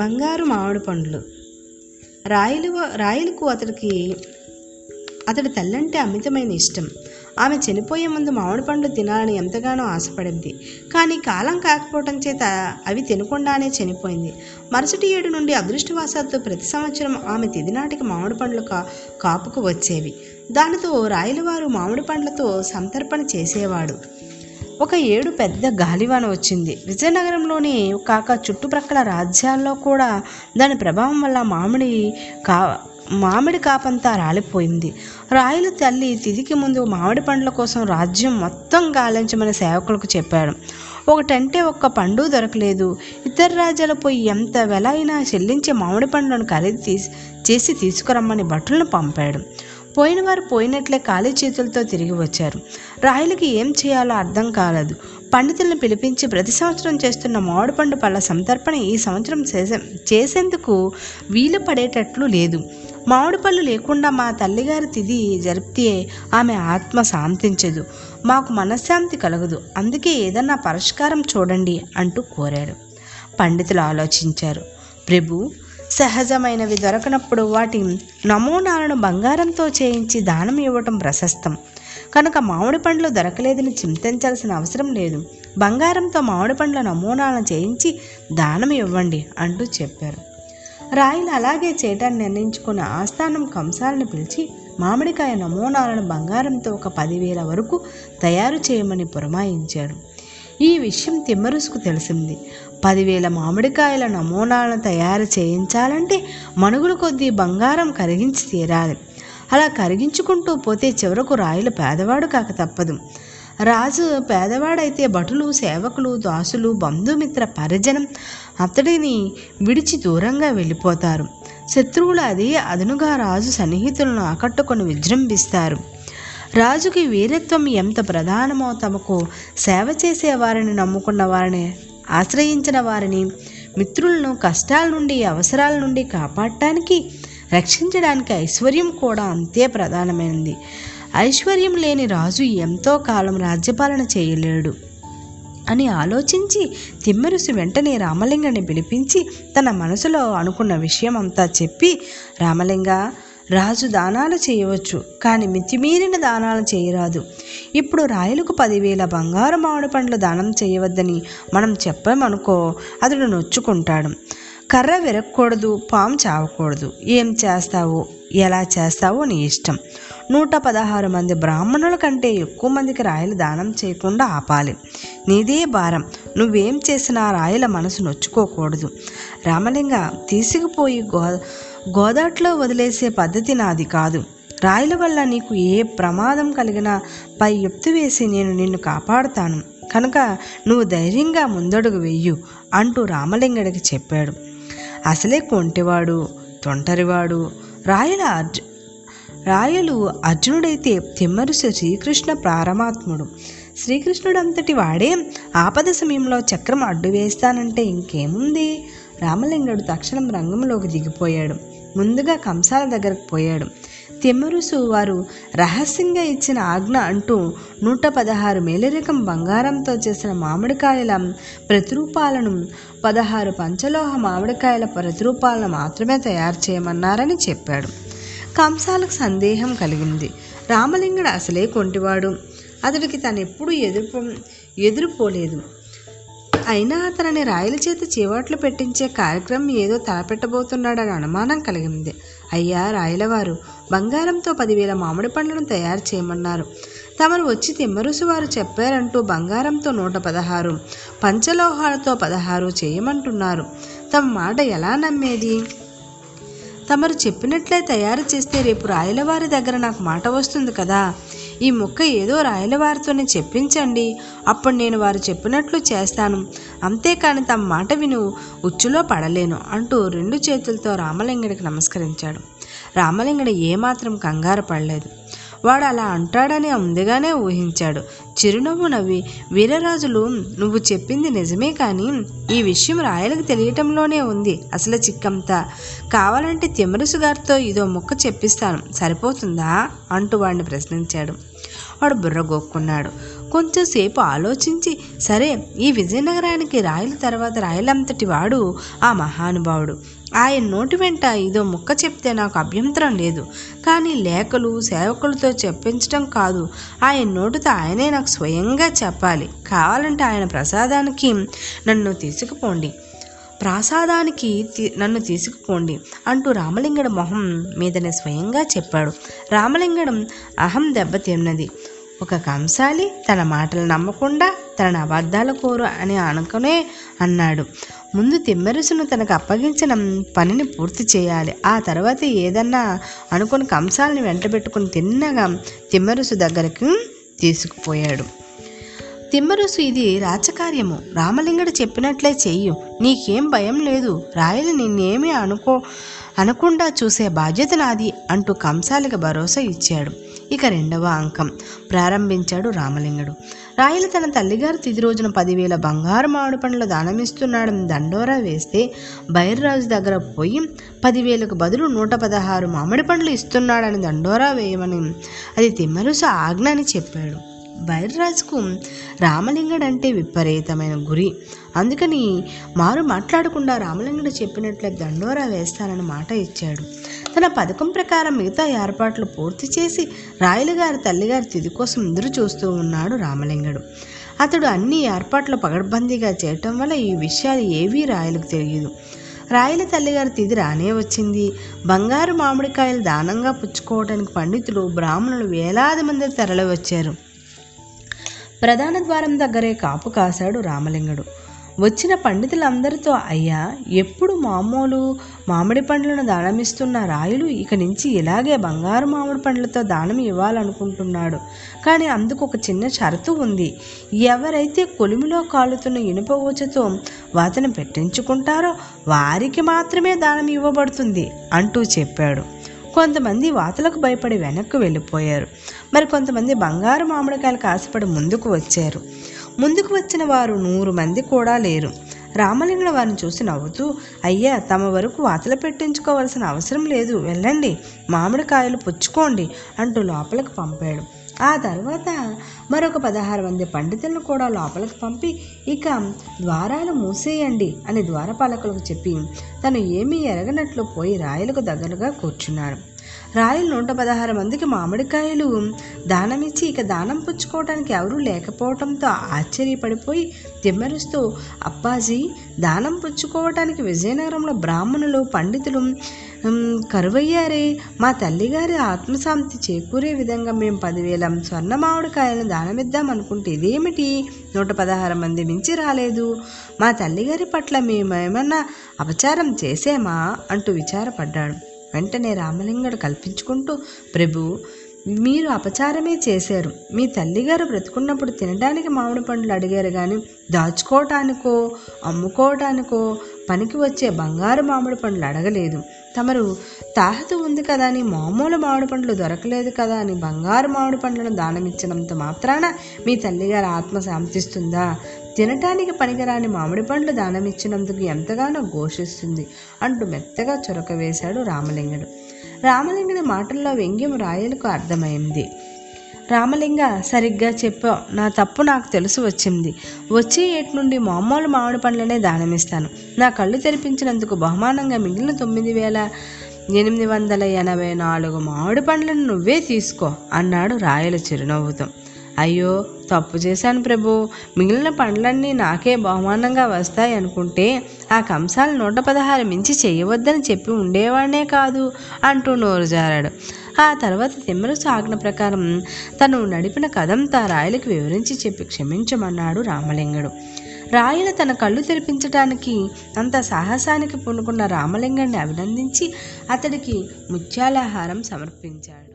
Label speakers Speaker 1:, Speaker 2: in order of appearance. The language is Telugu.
Speaker 1: బంగారు మామిడి పండ్లు. రాయలు రాయలకు అతడికి అతడి తల్లంటే అమితమైన ఇష్టం. ఆమె చనిపోయే ముందు మామిడి పండ్లు తినాలని ఎంతగానో ఆశపడింది. కానీ కాలం కాకపోవటం చేత అవి తినకుండానే చనిపోయింది. మరుసటి ఏడు నుండి అదృష్టవాసాలతో ప్రతి సంవత్సరం ఆమె తిదినాటికి మామిడి పండ్లు కా కాపుకు వచ్చేవి. దానితో రాయలవారు మామిడి పండ్లతో సంతర్పణ చేసేవాడు. ఒక ఏడు పెద్ద గాలివాన వచ్చింది. విజయనగరంలోని కాక చుట్టుప్రక్కల రాజ్యాల్లో కూడా దాని ప్రభావం వల్ల మామిడి కా మామిడి కాపంతా రాలిపోయింది. రాయల తల్లి తిదికి ముందు మామిడి పండ్ల కోసం రాజ్యం మొత్తం గాలించమని సేవకులకు చెప్పాడు. ఒకటంటే ఒక్క పండు దొరకలేదు. ఇతర రాజ్యాలు పోయి ఎంత వెల అయినా చెల్లించి మామిడి పండ్లను ఖరీదు తీసి చేసి తీసుకురమ్మని భటులను పంపాడు. పోయిన వారు పోయినట్లే ఖాళీ చేతులతో తిరిగి వచ్చారు. రాయలకి ఏం చేయాలో అర్థం కాలేదు. పండితులను పిలిపించి ప్రతి సంవత్సరం చేస్తున్న మామిడిపండు పళ్ళ సంతర్పణ ఈ సంవత్సరం చేసే చేసేందుకు వీలు పడేటట్లు లేదు. మామిడి పళ్ళు లేకుండా మా తల్లిగారి తిది జరిపితే ఆమె ఆత్మ శాంతించదు. మాకు మనశ్శాంతి కలగదు. అందుకే ఏదన్నా పరిష్కారం చూడండి అంటూ కోరాడు పండితులు ఆలోచించారు. ప్రభు సహజమైనవి దొరకనప్పుడు వాటి నమూనాలను బంగారంతో చేయించి దానం ఇవ్వటం ప్రశస్తం. కనుక మామిడి పండ్లు దొరకలేదని చింతించాల్సిన అవసరం లేదు. బంగారంతో మామిడి పండ్ల నమూనాలను చేయించి దానం ఇవ్వండి అంటూ చెప్పారు. రాయలు అలాగే చేయటాన్ని నిర్ణయించుకున్న ఆస్థానం కంసాలను పిలిచి మామిడికాయ నమూనాలను బంగారంతో ఒక పదివేల వరకు తయారు చేయమని పురమాయించాడు. ఈ విషయం తిమ్మరుసుకు తెలిసింది. పదివేల మామిడికాయల నమూనాలను తయారు చేయించాలంటే మనుగులు కొద్దీ బంగారం కరిగించి తీరాలి. అలా కరిగించుకుంటూ పోతే చివరకు రాయలు పేదవాడు కాక తప్పదు. రాజు పేదవాడైతే భటులు సేవకులు దాసులు బంధుమిత్ర పరిజనం అతడిని విడిచి దూరంగా వెళ్ళిపోతారు. శత్రువులు అది అదనుగా రాజు సన్నిహితులను ఆకట్టుకొని విజృంభిస్తారు. రాజుకి వీరత్వం ఎంత ప్రధానమో తమకు సేవ చేసే వారిని నమ్ముకున్న వారిని ఆశ్రయించిన వారిని మిత్రులను కష్టాల నుండి అవసరాల నుండి కాపాడటానికి రక్షించడానికి ఐశ్వర్యం కూడా అంతే ప్రధానమైనది. ఐశ్వర్యం లేని రాజు ఎంతో కాలం రాజ్యపాలన చేయలేడు అని ఆలోచించి తిమ్మరుసు వెంటనే రామలింగాన్ని పిలిపించి తన మనసులో అనుకున్న విషయం అంతా చెప్పి రామలింగ రాజు దానాలు చేయవచ్చు కానీ మితిమీరిన దానాలు చేయరాదు. ఇప్పుడు రాయలకు పదివేల బంగారు మామిడి పండ్లు దానం చేయవద్దని మనం చెప్పామనుకో అతడు నొచ్చుకుంటాడు. కర్ర విరగకూడదు పాము చావకూడదు. ఏం చేస్తావో? ఎలా చేస్తావో నీ ఇష్టం. నూట పదహారు మంది బ్రాహ్మణుల కంటే ఎక్కువ మందికి రాయలు దానం చేయకుండా ఆపాలి. నీదే భారం. నువ్వేం చేసినా రాయల మనసు నొచ్చుకోకూడదు. రామలింగ తీసుకుపోయి గో గోదాట్లో వదిలేసే పద్ధతి నాది కాదు. రాయల వల్ల నీకు ఏ ప్రమాదం కలిగినా పై ఎత్తు వేసి నేను నిన్ను కాపాడుతాను. కనుక నువ్వు ధైర్యంగా ముందడుగు వెయ్యు అంటూ రామలింగడికి చెప్పాడు. అసలే కొంటివాడు తొంటరివాడు. రాయల అర్జు రాయలు అర్జునుడైతే తిమ్మరుసు శ్రీకృష్ణ ప్రారమాత్ముడు. శ్రీకృష్ణుడు అంతటి వాడే ఆపద సమయంలో చక్రం అడ్డు వేస్తానంటే ఇంకేముంది? రామలింగుడు తక్షణం రంగంలోకి దిగిపోయాడు. ముందుగా కంసాల దగ్గరకు పోయాడు. తిమ్మరుసు వారు రహస్యంగా ఇచ్చిన ఆజ్ఞ అంటూ నూట పదహారు మేలరికం బంగారంతో చేసిన మామిడికాయల ప్రతిరూపాలను పదహారు పంచలోహ మామిడికాయల ప్రతిరూపాలను మాత్రమే తయారు చేయమన్నారని చెప్పాడు. కంసాలకు సందేహం కలిగింది. రామలింగుడు అసలే కొంటివాడు. అతడికి తను ఎప్పుడూ ఎదురు ఎదురుపోలేదు. అయినా అతనిని రాయల చేత చీవాట్లు పెట్టించే కార్యక్రమం ఏదో తలపెట్టబోతున్నాడని అనుమానం కలిగింది. అయ్యా రాయలవారు బంగారంతో పదివేల మామిడి పండ్లను తయారు చేయమన్నారు. తమరు వచ్చి తిమ్మరుసు వారు చెప్పారంటూ బంగారంతో నూట పదహారు పంచలోహాలతో పదహారు చేయమంటున్నారు. తమ మాట ఎలా నమ్మేది? తమరు చెప్పినట్లే తయారు చేస్తే రేపు రాయలవారి దగ్గర నాకు మాట వస్తుంది కదా? ఈ ముక్క ఏదో రాయలవారితోనే చెప్పించండి. అప్పుడు నేను వారు చెప్పినట్లు చేస్తాను. అంతేకాని తమ మాట విను. ఉచ్చులో పడలేను అంటూ రెండు చేతులతో రామలింగుడికి నమస్కరించాడు. రామలింగుడు ఏమాత్రం కంగారు పడలేదు. వాడు అలా అంటాడని ముందుగానే ఊహించాడు. చిరునవ్వు నవ్వి వీరరాజులు నువ్వు చెప్పింది నిజమే కానీ ఈ విషయం రాయలకు తెలియటంలోనే ఉంది అసలు చిక్కంతా. కావాలంటే తిమ్మరుసు గారితో ఇదో ముక్క చెప్పిస్తాను. సరిపోతుందా? అంటూ వాడిని ప్రశ్నించాడు. వాడు బుర్రగోక్కున్నాడు. కొంచెంసేపు ఆలోచించి సరే ఈ విజయనగరానికి రాయల తర్వాత రాయలంతటి వాడు ఆ మహానుభావుడు. ఆయన నోటి వెంట ఇదో ముక్క చెప్తే నాకు అభ్యంతరం లేదు. కానీ లేఖలు సేవకులతో చెప్పించడం కాదు. ఆయన నోటితో ఆయనే నాకు స్వయంగా చెప్పాలి. కావాలంటే ఆయన ప్రసాదానికి నన్ను తీసుకుపోండి. ప్రాసాదానికి తీ- నన్ను తీసుకుపోండి అంటూ రామలింగడు మొహం మీదనే స్వయంగా చెప్పాడు. రామలింగడం అహం దెబ్బతిన్నది. ఒక కంసాలి తన మాటలు నమ్మకుండా తన అబద్ధాల కోరు అని అనుకునే అన్నాడు. ముందు తిమ్మెరుసును తనకు అప్పగించిన పనిని పూర్తి చేయాలి. ఆ తర్వాత ఏదన్నా అనుకుని కంసాలని వెంటబెట్టుకుని తిన్నగా తిమ్మెరుసు దగ్గరికి తీసుకుపోయాడు. తిమ్మరుసు ఇది రాచకార్యము. రామలింగడు చెప్పినట్లే చెయ్యు. నీకేం భయం లేదు. రాయలు నిన్నేమీ అనుకో అనకుండా చూసే బాధ్యత నాది అంటూ కంసాలికి భరోసా ఇచ్చాడు. ఇక రెండవ అంకం. ప్రారంభించాడు రామలింగడు. రాయలు తన తల్లిగారు తిది రోజున పదివేల బంగారు మామిడి పండ్లు దానమిస్తున్నాడని దండోరా వేస్తే బైర్రాజు దగ్గర పోయి పదివేలకు బదులు నూట పదహారు మామిడి పండ్లు ఇస్తున్నాడని దండోరా వేయమని అది తిమ్మరుసు ఆజ్ఞ అని చెప్పాడు. బైర్రాజుకు రామలింగడు అంటే విపరీతమైన గురి. అందుకని మారు మాట్లాడకుండా రామలింగడు చెప్పినట్లే దండోరా వేస్తానని మాట ఇచ్చాడు. తన పథకం ప్రకారం మిగతా ఏర్పాట్లు పూర్తి చేసి రాయలగారి తల్లిగారి తిది కోసం ఎదురు చూస్తూ ఉన్నాడు రామలింగడు. అతడు అన్ని ఏర్పాట్లు పగడ్బందీగా చేయటం వల్ల ఈ విషయాలు ఏవీ రాయలకు తెలియదు. రాయల తల్లిగారి తిది రానే వచ్చింది. బంగారు మామిడికాయలు దానంగా పుచ్చుకోవడానికి పండితులు బ్రాహ్మణులు వేలాది మంది తరలి వచ్చారు. ప్రధాన ద్వారం దగ్గరే కాపు కాశాడు రామలింగుడు. వచ్చిన పండితులందరితో అయ్యా ఎప్పుడు మామూలు మామిడి పండ్లను దానమిస్తున్న రాయులు ఇక నుంచి ఇలాగే బంగారు మామిడి పండ్లతో దానం ఇవ్వాలనుకుంటున్నాడు. కానీ అందుకు ఒక చిన్న షరతు ఉంది. ఎవరైతే కొలిమిలో కాలుతున్న ఇనుప ఊచతో వాతను పెట్టించుకుంటారో వారికి మాత్రమే దానం ఇవ్వబడుతుంది అంటూ చెప్పాడు. కొంతమంది వాతలకు భయపడి వెనక్కు వెళ్ళిపోయారు. మరి కొంతమంది బంగారు మామిడికాయలకు ఆశపడి ముందుకు వచ్చారు. ముందుకు వచ్చిన వారు నూరు మంది కూడా లేరు. రామలింగడు వారిని చూసి నవ్వుతూ అయ్యా తమ వరకు వాతలు పెట్టించుకోవాల్సిన అవసరం లేదు. వెళ్ళండి మామిడికాయలు పుచ్చుకోండి అంటూ లోపలికి పంపాడు. ఆ తర్వాత మరొక పదహారు మంది పండితులను కూడా లోపలికి పంపి ఇక ద్వారాలు మూసేయండి అని ద్వారపాలకులకు చెప్పి తను ఏమీ ఎరగనట్లు పోయి రాయలకు దగ్గరగా కూర్చున్నాడు. రాయలు నూట పదహారు మందికి మామిడికాయలు దానమిచ్చి ఇక దానం పుచ్చుకోవటానికి ఎవరూ లేకపోవటంతో ఆశ్చర్యపడిపోయి తిమ్మరుస్తూ అప్పాజీ దానం పుచ్చుకోవటానికి విజయనగరంలో బ్రాహ్మణులు పండితులు కరువయ్యారే. మా తల్లిగారి ఆత్మశాంతి చేకూరే విధంగా మేము పదివేల స్వర్ణ మామిడికాయలను దానమిద్దాం అనుకుంటే ఇదేమిటి? నూట పదహారు మంది మించి రాలేదు. మా తల్లిగారి పట్ల మేమేమన్నా అపచారం చేసేమా? అంటూ విచారపడ్డాడు. వెంటనే రామలింగడు కల్పించుకుంటూ ప్రభు మీరు అపచారమే చేశారు. మీ తల్లిగారు బ్రతుకున్నప్పుడు తినడానికి మామిడి పండ్లు అడిగారు కానీ దాచుకోవటానికో అమ్ముకోవటానికో పనికి వచ్చే బంగారు మామిడి పండ్లు అడగలేదు. తమరు తాహతు ఉంది కదా అని మామూలు మామిడి పండ్లు దొరకలేదు కదా అని బంగారు మామిడి పండ్లను దానమిచ్చినంత మాత్రాన మీ తల్లిగారి ఆత్మ శాంతిస్తుందా? తినటానికి పనికిరాని మామిడి పండ్లు దానమిచ్చినందుకు ఎంతగానో ఘోషిస్తుంది అంటూ మెత్తగా చొరక వేశాడు రామలింగుడు. రామలింగుడి మాటల్లో వ్యంగ్యం రాయలకు అర్థమైంది. రామలింగ సరిగ్గా చెప్పా నా తప్పు నాకు తెలిసి వచ్చింది. వచ్చే ఏటి నుండి మామూలు మామిడి పండ్లనే దానమిస్తాను. నా కళ్ళు తెరిపించినందుకు బహుమానంగా మిగిలిన తొమ్మిది వేల ఎనిమిది వందల ఎనభై నాలుగు మామిడి పండ్లను నువ్వే తీసుకో అన్నాడు రాయల చిరునవ్వుతో. అయ్యో తప్పు చేశాను ప్రభు. మిగిలిన పండ్లన్నీ నాకే బహుమానంగా వస్తాయి అనుకుంటే ఆ కంసాలు నూట పదహారు మించి చేయవద్దని చెప్పి ఉండేవాడే కాదు అంటూ నోరు జారాడు. ఆ తర్వాత తిమ్మరసు ఆజ్ఞ ప్రకారం తను నడిపిన కథంతా రాయలకు వివరించి చెప్పి క్షమించమన్నాడు రామలింగుడు. రాయలు తన కళ్ళు తెరిపించడానికి అంత సాహసానికి పూనుకున్న రామలింగాన్ని అభినందించి అతడికి ముత్యాలహారం సమర్పించాడు.